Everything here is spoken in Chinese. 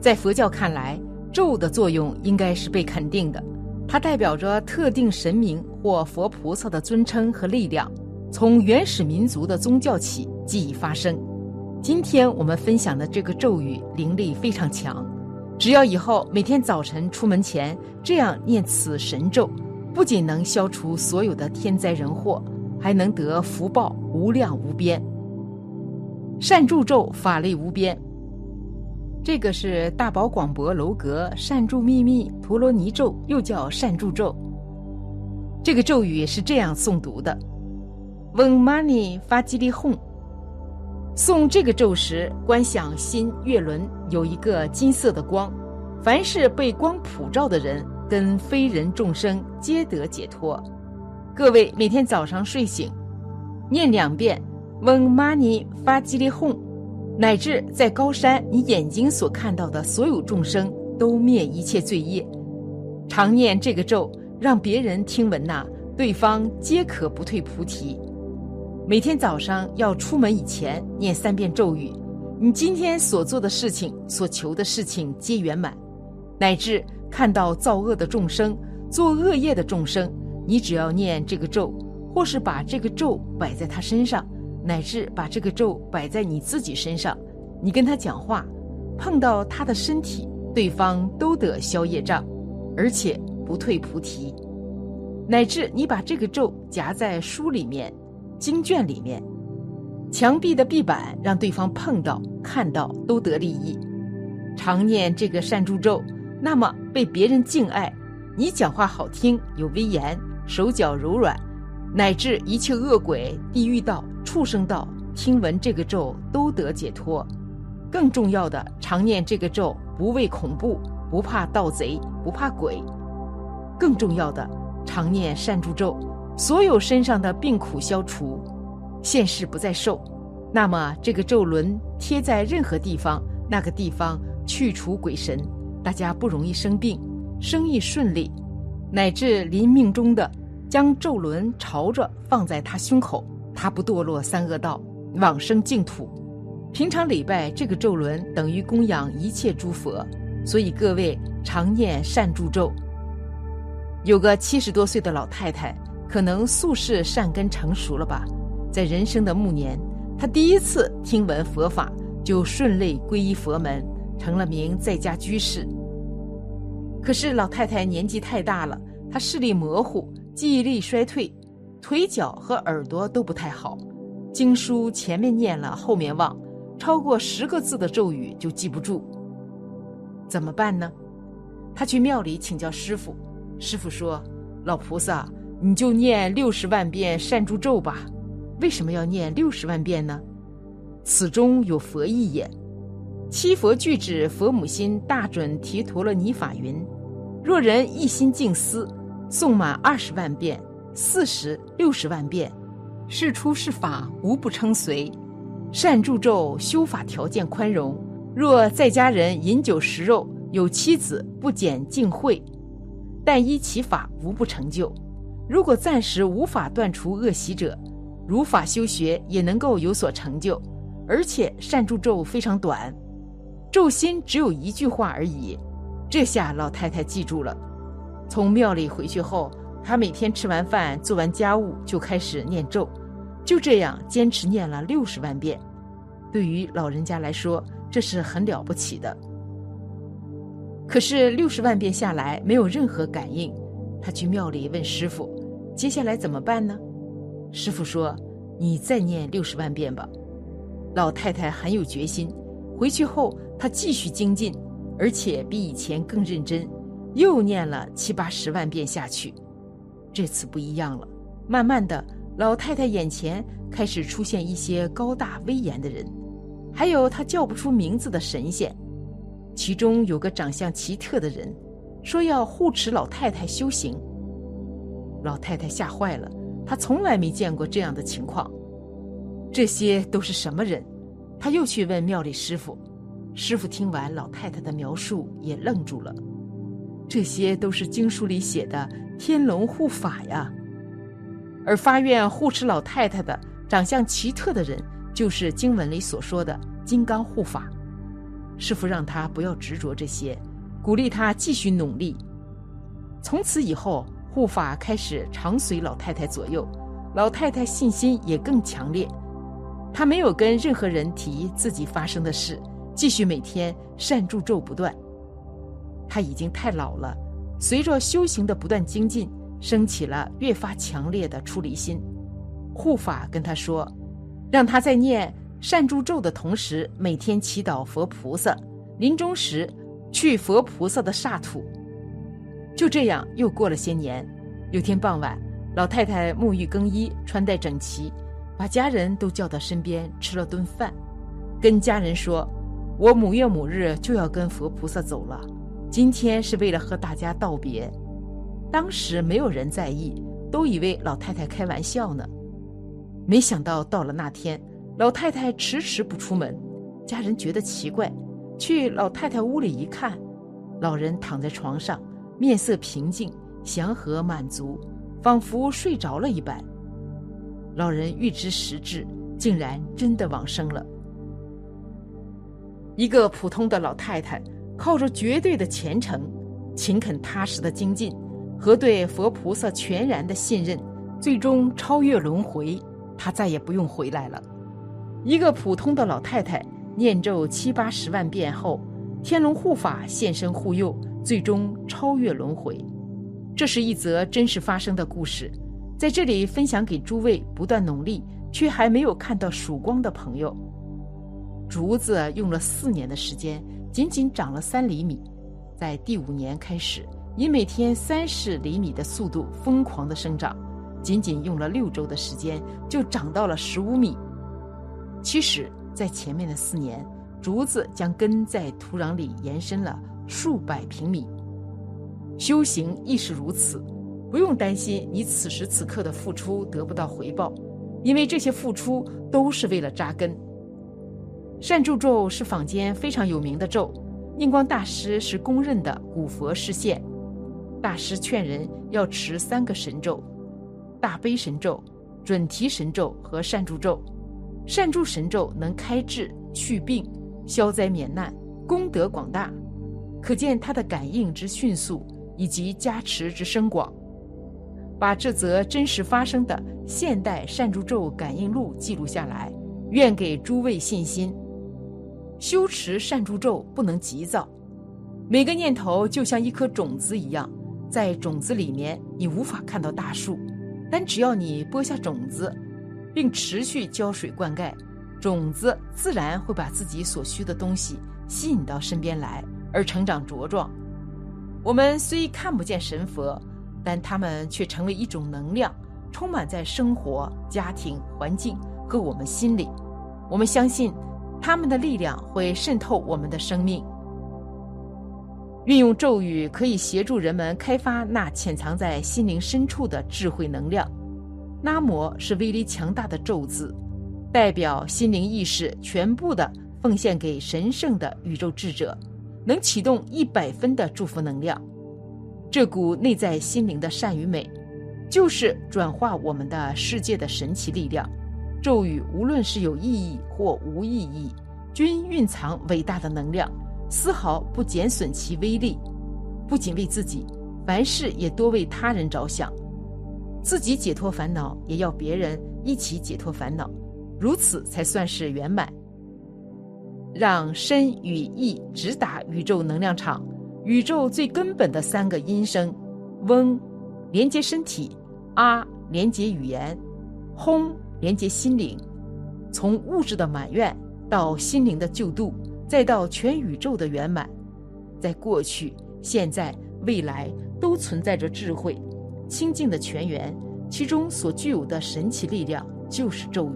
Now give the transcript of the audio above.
在佛教看来，咒的作用应该是被肯定的，它代表着特定神明或佛菩萨的尊称和力量。从原始民族的宗教起即已发生。今天我们分享的这个咒语灵力非常强，只要以后每天早晨出门前这样念此神咒，不仅能消除所有的天灾人祸，还能得福报无量无边。善助咒法力无边，这个是大宝广博楼阁善助秘密陀罗尼咒，又叫善助咒。这个咒语是这样诵读的。嗡嘛呢发吉利哄。诵这个咒时，观想心月轮有一个金色的光，凡是被光普照的人，跟非人众生皆得解脱。各位每天早上睡醒，念两遍嗡嘛呢发吉利哄，乃至在高山你眼睛所看到的所有众生都灭一切罪业。常念这个咒，让别人听闻呐，对方皆可不退菩提。每天早上要出门以前念三遍咒语，你今天所做的事情、所求的事情皆圆满，乃至看到造恶的众生、做恶业的众生，你只要念这个咒，或是把这个咒摆在他身上，乃至把这个咒摆在你自己身上，你跟他讲话，碰到他的身体，对方都得消业障，而且不退菩提，乃至你把这个咒夹在书里面。经卷里面，墙壁的壁板让对方碰到、看到都得利益。常念这个善助咒，那么被别人敬爱，你讲话好听、有威严，手脚柔软，乃至一切恶鬼、地狱道、畜生道，听闻这个咒都得解脱。更重要的，常念这个咒，不畏恐怖，不怕盗贼，不怕鬼。更重要的，常念善助咒。所有身上的病苦消除，现世不再受。那么这个咒轮贴在任何地方，那个地方去除鬼神，大家不容易生病，生意顺利，乃至临命中的，将咒轮朝着放在他胸口，他不堕落三恶道，往生净土。平常礼拜这个咒轮等于供养一切诸佛，所以各位常念善助咒。有个七十多岁的老太太。可能素世善根成熟了吧，在人生的暮年，她第一次听闻佛法，就顺利皈依佛门，成了名在家居士。可是老太太年纪太大了，她视力模糊，记忆力衰退，腿脚和耳朵都不太好，经书前面念了，后面忘，超过十个字的咒语就记不住。怎么办呢？他去庙里请教师傅，师傅说：“老菩萨。”你就念六十万遍善助咒吧。为什么要念六十万遍呢？此中有佛意也。七佛具指佛母心大准提陀罗尼法云：若人一心静思，诵满二十万遍、四十、六十万遍，是出是法无不称随。善助咒修法条件宽容。若在家人饮酒食肉，有妻子不减净秽，但依其法无不成就。如果暂时无法断除恶习者，如法修学也能够有所成就，而且善助咒非常短，咒心只有一句话而已。这下老太太记住了。从庙里回去后，他每天吃完饭、做完家务就开始念咒，就这样坚持念了六十万遍。对于老人家来说，这是很了不起的。可是六十万遍下来没有任何感应，他去庙里问师傅。接下来怎么办呢？师傅说：“你再念六十万遍吧。”老太太很有决心。回去后，她继续精进，而且比以前更认真，又念了七八十万遍下去。这次不一样了。慢慢的，老太太眼前开始出现一些高大威严的人，还有她叫不出名字的神仙。其中有个长相奇特的人，说要护持老太太修行。老太太吓坏了，她从来没见过这样的情况。这些都是什么人？她又去问庙里师傅。师傅听完老太太的描述，也愣住了。这些都是经书里写的天龙护法呀。而发愿护持老太太的长相奇特的人，就是经文里所说的金刚护法。师傅让他不要执着这些，鼓励他继续努力。从此以后，护法开始常随老太太左右，老太太信心也更强烈。她没有跟任何人提自己发生的事，继续每天善助咒不断。他已经太老了，随着修行的不断精进，升起了越发强烈的出离心。护法跟他说，让他在念善助咒的同时，每天祈祷佛菩萨，临终时去佛菩萨的刹土。就这样，又过了些年。有天傍晚，老太太沐浴更衣，穿戴整齐，把家人都叫到身边吃了顿饭，跟家人说：“我某月某日就要跟佛菩萨走了，今天是为了和大家道别。”当时没有人在意，都以为老太太开玩笑呢。没想到到了那天，老太太迟迟不出门，家人觉得奇怪，去老太太屋里一看，老人躺在床上。面色平静、祥和、满足，仿佛睡着了一般。老人预知时至，竟然真的往生了。一个普通的老太太，靠着绝对的虔诚、勤恳踏实的精进和对佛菩萨全然的信任，最终超越轮回，他再也不用回来了。一个普通的老太太念咒七八十万遍后，天龙护法现身护佑。最终超越轮回，这是一则真实发生的故事，在这里分享给诸位不断努力却还没有看到曙光的朋友。竹子用了四年的时间，仅仅长了三厘米，在第五年开始，以每天三十厘米的速度疯狂的生长，仅仅用了六周的时间就长到了十五米。其实，在前面的四年，竹子将根在土壤里延伸了。数百平米，修行亦是如此，不用担心你此时此刻的付出得不到回报，因为这些付出都是为了扎根。善助咒是坊间非常有名的咒，印光大师是公认的古佛示现。大师劝人要持三个神咒：大悲神咒、准提神咒和善助咒。善助神咒能开智、去病、消灾免难，功德广大。可见他的感应之迅速，以及加持之深广。把这则真实发生的现代善助咒感应录记录下来，愿给诸位信心。修持善助咒不能急躁，每个念头就像一颗种子一样，在种子里面你无法看到大树，但只要你播下种子，并持续浇水灌溉，种子自然会把自己所需的东西吸引到身边来。而成长茁壮，我们虽看不见神佛，但他们却成为一种能量，充满在生活、家庭、环境和我们心里。我们相信，他们的力量会渗透我们的生命。运用咒语可以协助人们开发那潜藏在心灵深处的智慧能量。拉摩是威力强大的咒字，代表心灵意识全部的奉献给神圣的宇宙智者。能启动一百分的祝福能量，这股内在心灵的善与美，就是转化我们的世界的神奇力量。咒语无论是有意义或无意义，均蕴藏伟大的能量，丝毫不减损其威力。不仅为自己，凡事也多为他人着想，自己解脱烦恼，也要别人一起解脱烦恼，如此才算是圆满。让身与意直达宇宙能量场，宇宙最根本的三个音声：嗡，连接身体；啊，连接语言；轰，连接心灵，从物质的满愿到心灵的救度，再到全宇宙的圆满，在过去、现在、未来都存在着智慧、清净的泉源，其中所具有的神奇力量就是咒语。